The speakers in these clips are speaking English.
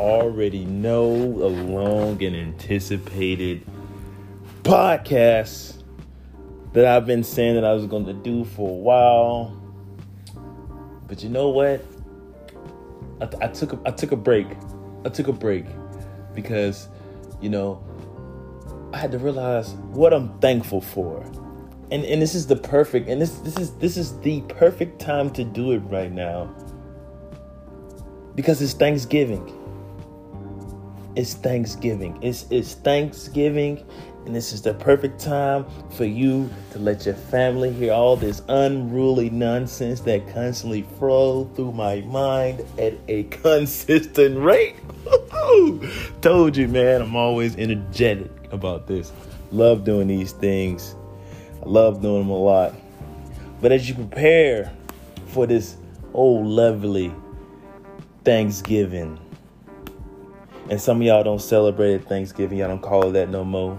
already know, a long and anticipated podcast that I've been saying that I was going to do for a while. But you know what? I, I took a, I took a break. I took a break because you know I had to realize what I'm thankful for. And and this is the perfect and this this is this is the perfect time to do it right now. Because it's Thanksgiving. It's Thanksgiving. It's it's Thanksgiving and this is the perfect time for you to let your family hear all this unruly nonsense that constantly flow through my mind at a consistent rate. Told you, man, I'm always energetic about this. Love doing these things. I love doing them a lot. But as you prepare for this old lovely Thanksgiving, and some of y'all don't celebrate Thanksgiving, y'all don't call it that no more.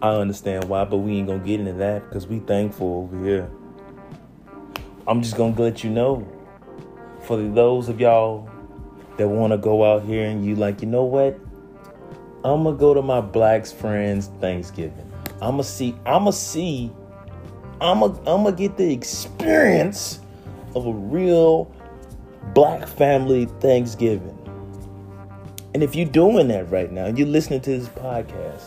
I understand why, but we ain't gonna get into that because we thankful over here. I'm just gonna let you know for those of y'all that want to go out here and you like, you know what? I'm gonna go to my blacks friends Thanksgiving. I'm gonna see. I'm gonna see. I'm gonna. I'm gonna get the experience of a real black family Thanksgiving. And if you're doing that right now, and you're listening to this podcast,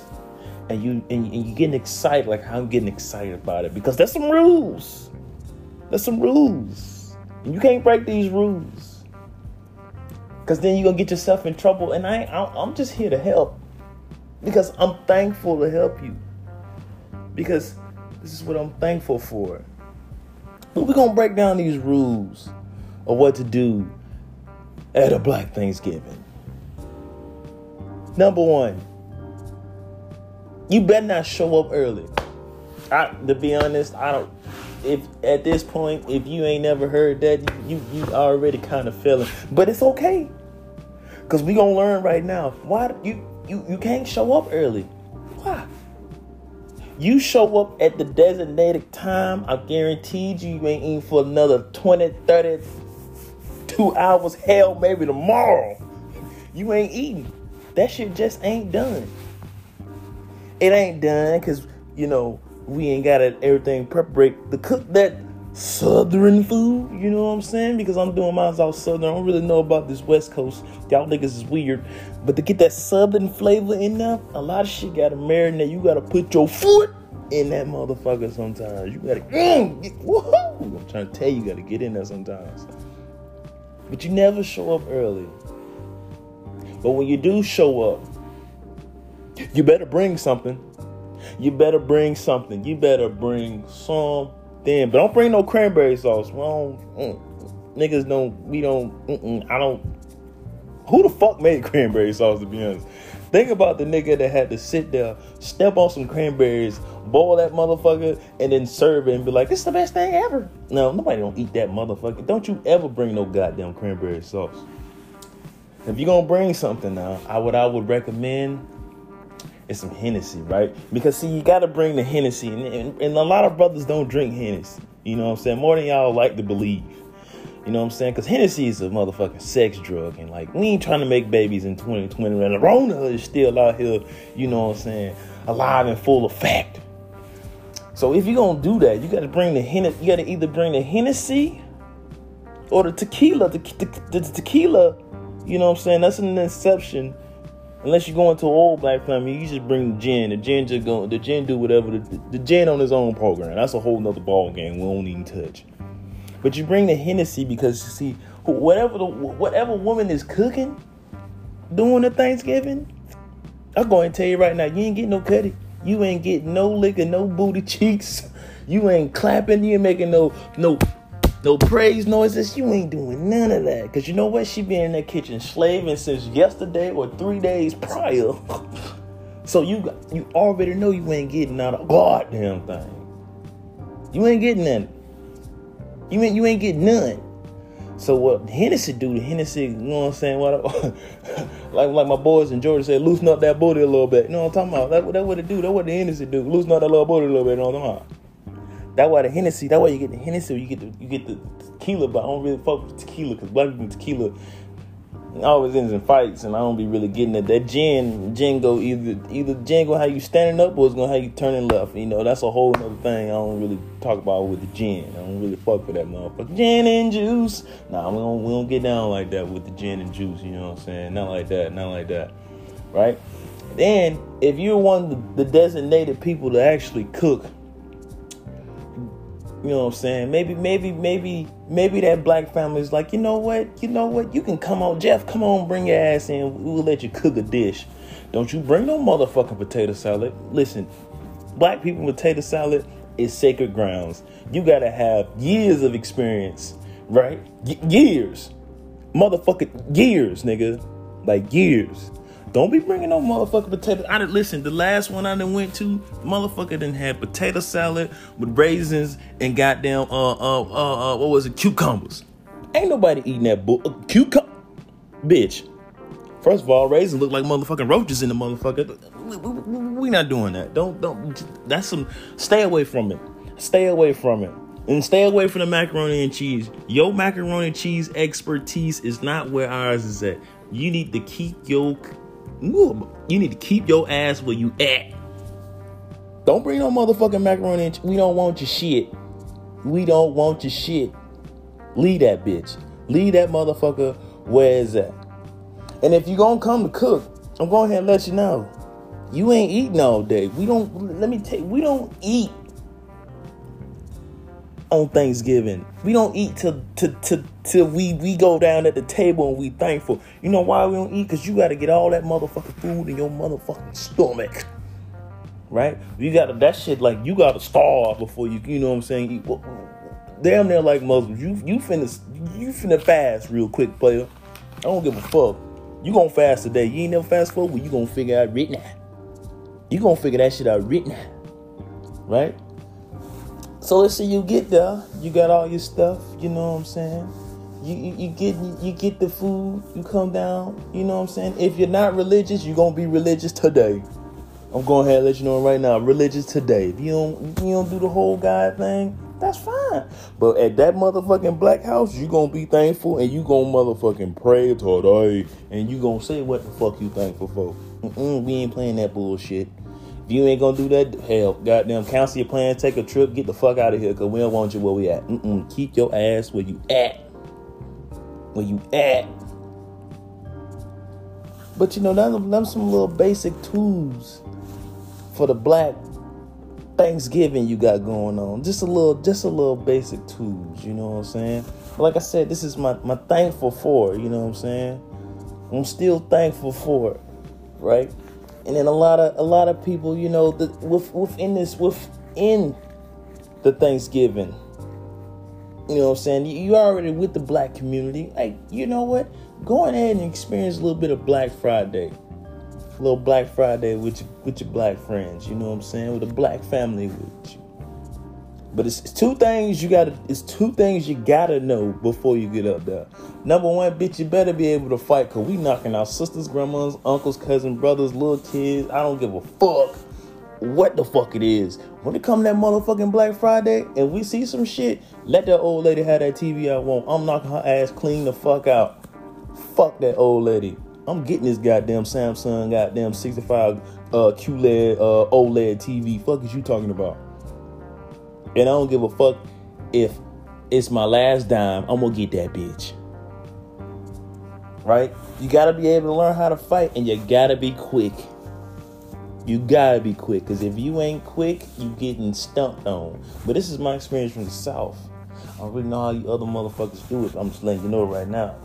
and you and, and you're getting excited, like I'm getting excited about it, because there's some rules. There's some rules, and you can't break these rules, because then you're gonna get yourself in trouble. And I, I'm just here to help, because I'm thankful to help you, because this is what I'm thankful for. But we're gonna break down these rules of what to do at a Black Thanksgiving. Number one, you better not show up early. I, to be honest, I don't. If at this point, if you ain't never heard that, you you, already kind of feeling. But it's okay, cause we gonna learn right now. Why you you you can't show up early? Why? You show up at the designated time, I guaranteed you, you ain't eating for another 20, 30, two hours. Hell, maybe tomorrow. You ain't eating. That shit just ain't done it ain't done because you know we ain't got it, everything preparate to cook that southern food. You know what I'm saying? Because I'm doing mine all southern. I don't really know about this West Coast. Y'all niggas is weird, but to get that southern flavor in there, a lot of shit got to marinate. You got to put your foot in that motherfucker sometimes. You gotta, mm, woohoo! I'm trying to tell you, you gotta get in there sometimes. But you never show up early. But when you do show up, you better bring something. You better bring something. You better bring something. But don't bring no cranberry sauce. Mm, niggas don't. We don't. I don't. Who the fuck made cranberry sauce? To be honest, think about the nigga that had to sit there, step on some cranberries, boil that motherfucker, and then serve it and be like, "It's the best thing ever." No, nobody don't eat that motherfucker. Don't you ever bring no goddamn cranberry sauce. If you're gonna bring something now, I would I would recommend is some Hennessy, right? Because see, you got to bring the Hennessy, and, and, and, a lot of brothers don't drink Hennessy. You know what I'm saying? More than y'all like to believe. You know what I'm saying? Because Hennessy is a motherfucking sex drug, and like we ain't trying to make babies in 2020, and the Rona is still out here. You know what I'm saying? Alive and full effect. So if you're gonna do that, you got to bring the Hennessy. You got to either bring the Hennessy or the tequila. The, the, the tequila, you know what I'm saying? That's an inception Unless you go into an old black family, you just bring the gin. The gin just go. The gin do whatever. The, gin on his own program. That's a whole nother ball game. We won't even touch. But you bring the Hennessy because you see whatever the whatever woman is cooking during the Thanksgiving. I'm going to tell you right now, you ain't getting no cutty. You ain't getting no liquor, no booty cheeks. You ain't clapping. You ain't making no no no praise noises. You ain't doing none of that. Cause you know what? She been in that kitchen slaving since yesterday or three days prior. so you you already know you ain't getting out of goddamn thing. You ain't getting none. You ain't you ain't getting none. So what Hennessy do? The Hennessy, you know what I'm saying? What like like my boys in Georgia said, loosen up that booty a little bit. You know what I'm talking about? That, that what it do. That what the Hennessy do. Loosen up that little booty a little bit. You know what I'm talking about? That why the Hennessy. That why you get the Hennessy. you get the you get the tequila. But I don't really fuck with tequila because black people tequila. Always ends in fights, and I don't be really getting it. That gin, gin go either either gin go how you standing up or it's gonna how you turning left. You know, that's a whole other thing. I don't really talk about with the gin. I don't really fuck with that motherfucker. Gin and juice. Nah, we don't we don't get down like that with the gin and juice. You know what I'm saying? Not like that. Not like that. Right? Then, if you're one of the designated people to actually cook you know what I'm saying? Maybe, maybe, maybe, maybe that black family is like, you know what? You know what? You can come on, Jeff. Come on, bring your ass in. We'll let you cook a dish. Don't you bring no motherfucking potato salad. Listen, black people potato salad is sacred grounds. You gotta have years of experience, right? Y- years, motherfucking years, nigga, like years don't be bringing no motherfucking potato. I didn't listen. The last one I done went to, motherfucker didn't have potato salad with raisins and goddamn uh uh uh, uh what was it cucumbers. Ain't nobody eating that bull uh, cucumber, bitch. First of all, raisins look like motherfucking roaches in the motherfucker. We, we, we not doing that. Don't don't. That's some. Stay away from it. Stay away from it. And stay away from the macaroni and cheese. Your macaroni and cheese expertise is not where ours is at. You need to keep your you need to keep your ass where you at. Don't bring no motherfucking macaroni. And we don't want your shit. We don't want your shit. Leave that bitch. Leave that motherfucker where is that? And if you gonna come to cook, I'm going ahead and let you know. You ain't eating all day. We don't. Let me take we don't eat on Thanksgiving. We don't eat till till till, till we we go down at the table and we thankful. You know why we don't eat? Cause you got to get all that motherfucking food in your motherfucking stomach. Right? You got to that shit like you got to starve before you you know what I'm saying. Eat. Well, damn near like Muslims. You you finna you finna fast real quick, player. I don't give a fuck. You gonna fast today? You ain't never fast forward. You gonna figure out right now. You gonna figure that shit out right now, right? So let's say you get there, you got all your stuff, you know what I'm saying? You, you, you get you get the food, you come down, you know what I'm saying? If you're not religious, you're gonna be religious today. I'm going ahead and let you know right now, religious today. If you don't you don't do the whole God thing, that's fine. But at that motherfucking black house, you gonna be thankful and you gonna motherfucking pray today and you gonna say what the fuck you thankful for. Mm-mm, we ain't playing that bullshit. If you ain't gonna do that, hell, goddamn, cancel your plans, take a trip, get the fuck out of here, cause we don't want you where we at. Mm-mm, keep your ass where you at. Where you at. But you know, them some little basic tools for the black Thanksgiving you got going on. Just a little, just a little basic tools, you know what I'm saying? But Like I said, this is my, my thankful for, you know what I'm saying? I'm still thankful for it, right? And then a lot of a lot of people, you know, the, with, within this within the Thanksgiving. You know what I'm saying? You already with the black community. Like, you know what? Go ahead and experience a little bit of Black Friday. A little Black Friday with your, with your black friends. You know what I'm saying? With a black family with you. But it's, it's, two things you gotta. It's two things you gotta know before you get up there. Number one, bitch, you better be able to fight, cause we knocking out sisters, grandmas, uncles, cousins, brothers, little kids. I don't give a fuck what the fuck it is. When it come that motherfucking Black Friday and we see some shit, let that old lady have that TV I want. I'm knocking her ass clean the fuck out. Fuck that old lady. I'm getting this goddamn Samsung goddamn 65 uh QLED uh OLED TV. Fuck is you talking about? And I don't give a fuck if it's my last dime, I'm gonna get that bitch. Right? You gotta be able to learn how to fight and you gotta be quick. You gotta be quick, because if you ain't quick, you getting stumped on. But this is my experience from the South. I don't really know how you other motherfuckers do it. I'm just letting you know right now.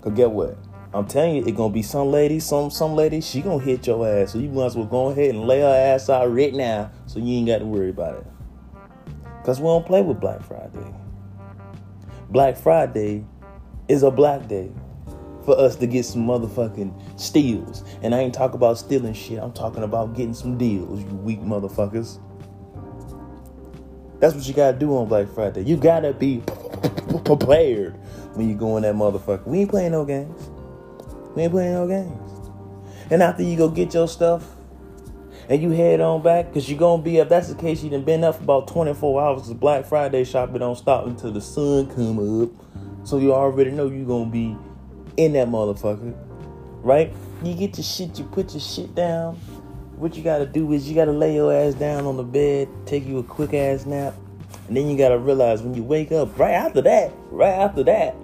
Cause get what? I'm telling you, it gonna be some lady, some some lady, she gonna hit your ass. So you might as well go ahead and lay her ass out right now so you ain't got to worry about it. Because we don't play with Black Friday. Black Friday is a black day for us to get some motherfucking steals. And I ain't talking about stealing shit. I'm talking about getting some deals, you weak motherfuckers. That's what you gotta do on Black Friday. You gotta be prepared when you go in that motherfucker. We ain't playing no games. We ain't playing no games. And after you go get your stuff, and you head on back because you're gonna be if that's the case you done been up for about 24 hours because black friday shopping don't stop until the sun come up so you already know you're gonna be in that motherfucker, right? You get your shit, you put your shit down. What you gotta do is you gotta lay your ass down on the bed, take you a quick ass nap, and then you gotta realize when you wake up, right after that, right after that,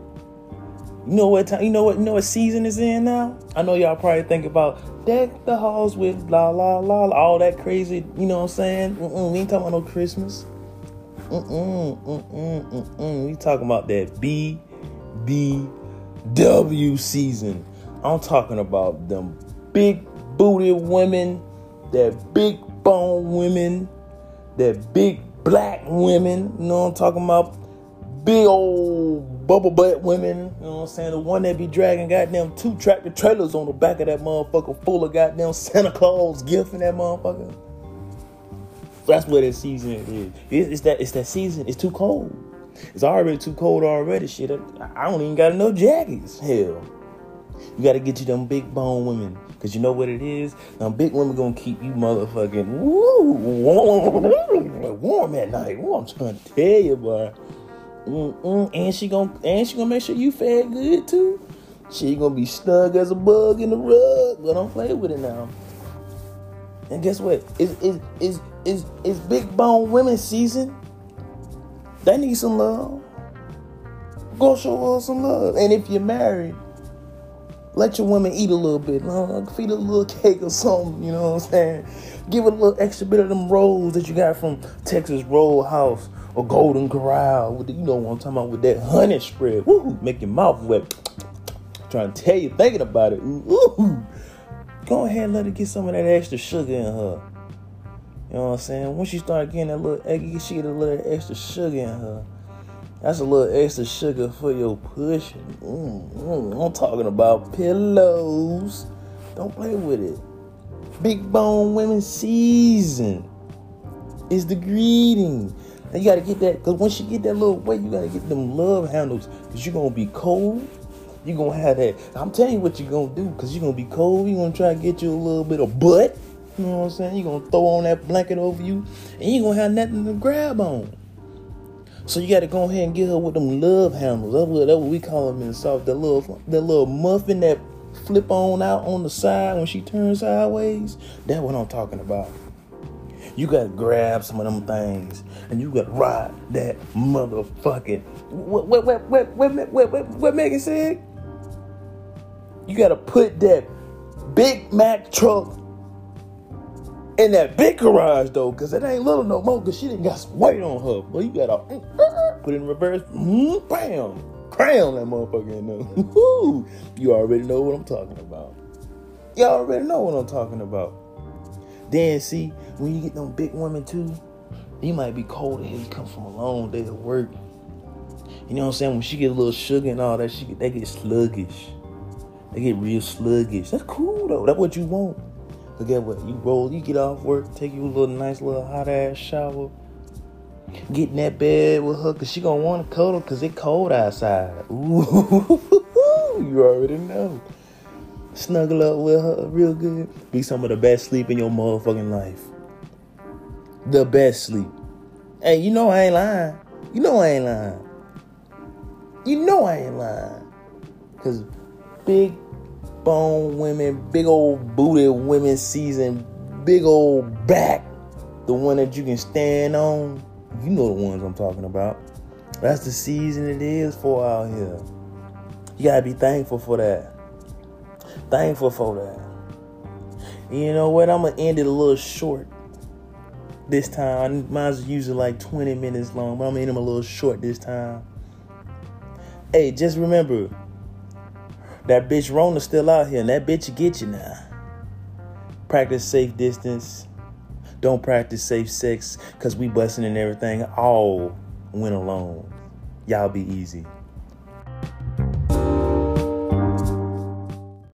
you know what time? You know what? You know what season is in now? I know y'all probably think about deck the halls with la la la, all that crazy. You know what I'm saying? Mm-mm, we ain't talking about no Christmas. Mm-mm, mm-mm, mm-mm. We talking about that B B W season. I'm talking about them big booty women, that big bone women, that big black women. You know what I'm talking about? Big old bubble butt women, you know what I'm saying? The one that be dragging goddamn two tractor trailers on the back of that motherfucker full of goddamn Santa Claus gift in that motherfucker. That's what that season is. It's, that it's that season. It's too cold. It's already too cold already. Shit, I don't even got no jackets. Hell, you got to get you them big bone women. Cause you know what it is? Them big women gonna keep you motherfucking woo, warm, warm at night. I'm trying to tell you, boy. Mm-mm. And she gonna and she gonna make sure you fed good too. She gonna be snug as a bug in the rug, but don't play with it now. And guess what? It's is is is is big bone women season. They need some love. Go show her some love. And if you're married, let your woman eat a little bit. Feed her a little cake or something. You know what I'm saying? Give her a little extra bit of them rolls that you got from Texas Roadhouse or Golden Corral. The, you know what I'm talking about with that honey spread. Woo, make your mouth wet. trying to tell you, thinking about it. Ooh, go ahead and let her get some of that extra sugar in her. You know what I'm saying? Once you start getting that little eggy, she get a little extra sugar in her. That's a little extra sugar for your pushing. Mm, I'm talking about pillows. Don't play with it. Big bone women season is the greeting. And you gotta get that, because once you get that little weight, you gotta get them love handles, because you're gonna be cold. You're gonna have that. I'm telling you what you're gonna do, because you're gonna be cold. You're gonna try to get you a little bit of butt. You know what I'm saying? You're gonna throw on that blanket over you, and you're gonna have nothing to grab on. So you gotta go ahead and get her with them love handles. That's what, that's what we call them in the South. That little that little muffin that flip on out on the side when she turns sideways. That's what I'm talking about. You gotta grab some of them things and you gotta ride that motherfucking what what what what what what, what, what Megan said? You gotta put that Big Mac truck in that big garage though, cause it ain't little no more, cause she didn't got some weight on her. But you gotta put it in reverse, mm, bam, crown that motherfucker in there. you already know what I'm talking about. Y'all already know what I'm talking about. Then see, when you get them big women too, you might be cold and come from a long day of work. You know what I'm saying? When she get a little sugar and all that, she they get sluggish. They get real sluggish. That's cool though. That's what you want. But get what? You roll, you get off work, take you a little nice little hot ass shower. Get in that bed with her, cause she gonna want to cuddle, cause it cold outside. Ooh, you already know snuggle up with her real good, be some of the best sleep in your motherfucking life. The best sleep. Hey, you know I ain't lying. You know I ain't lying. You know I ain't lying. Cause big bone women, big old booty women season, big old back, the one that you can stand on. You know the ones I'm talking about. That's the season it is for out here. You gotta be thankful for that thankful for that. You know what? I'm gonna end it a little short this time. Mine's usually like 20 minutes long, but I'm gonna end them a little short this time. Hey, just remember that bitch Rona's still out here, and that bitch get you now. Practice safe distance. Don't practice safe sex, cause we busting and everything all went alone. Y'all be easy.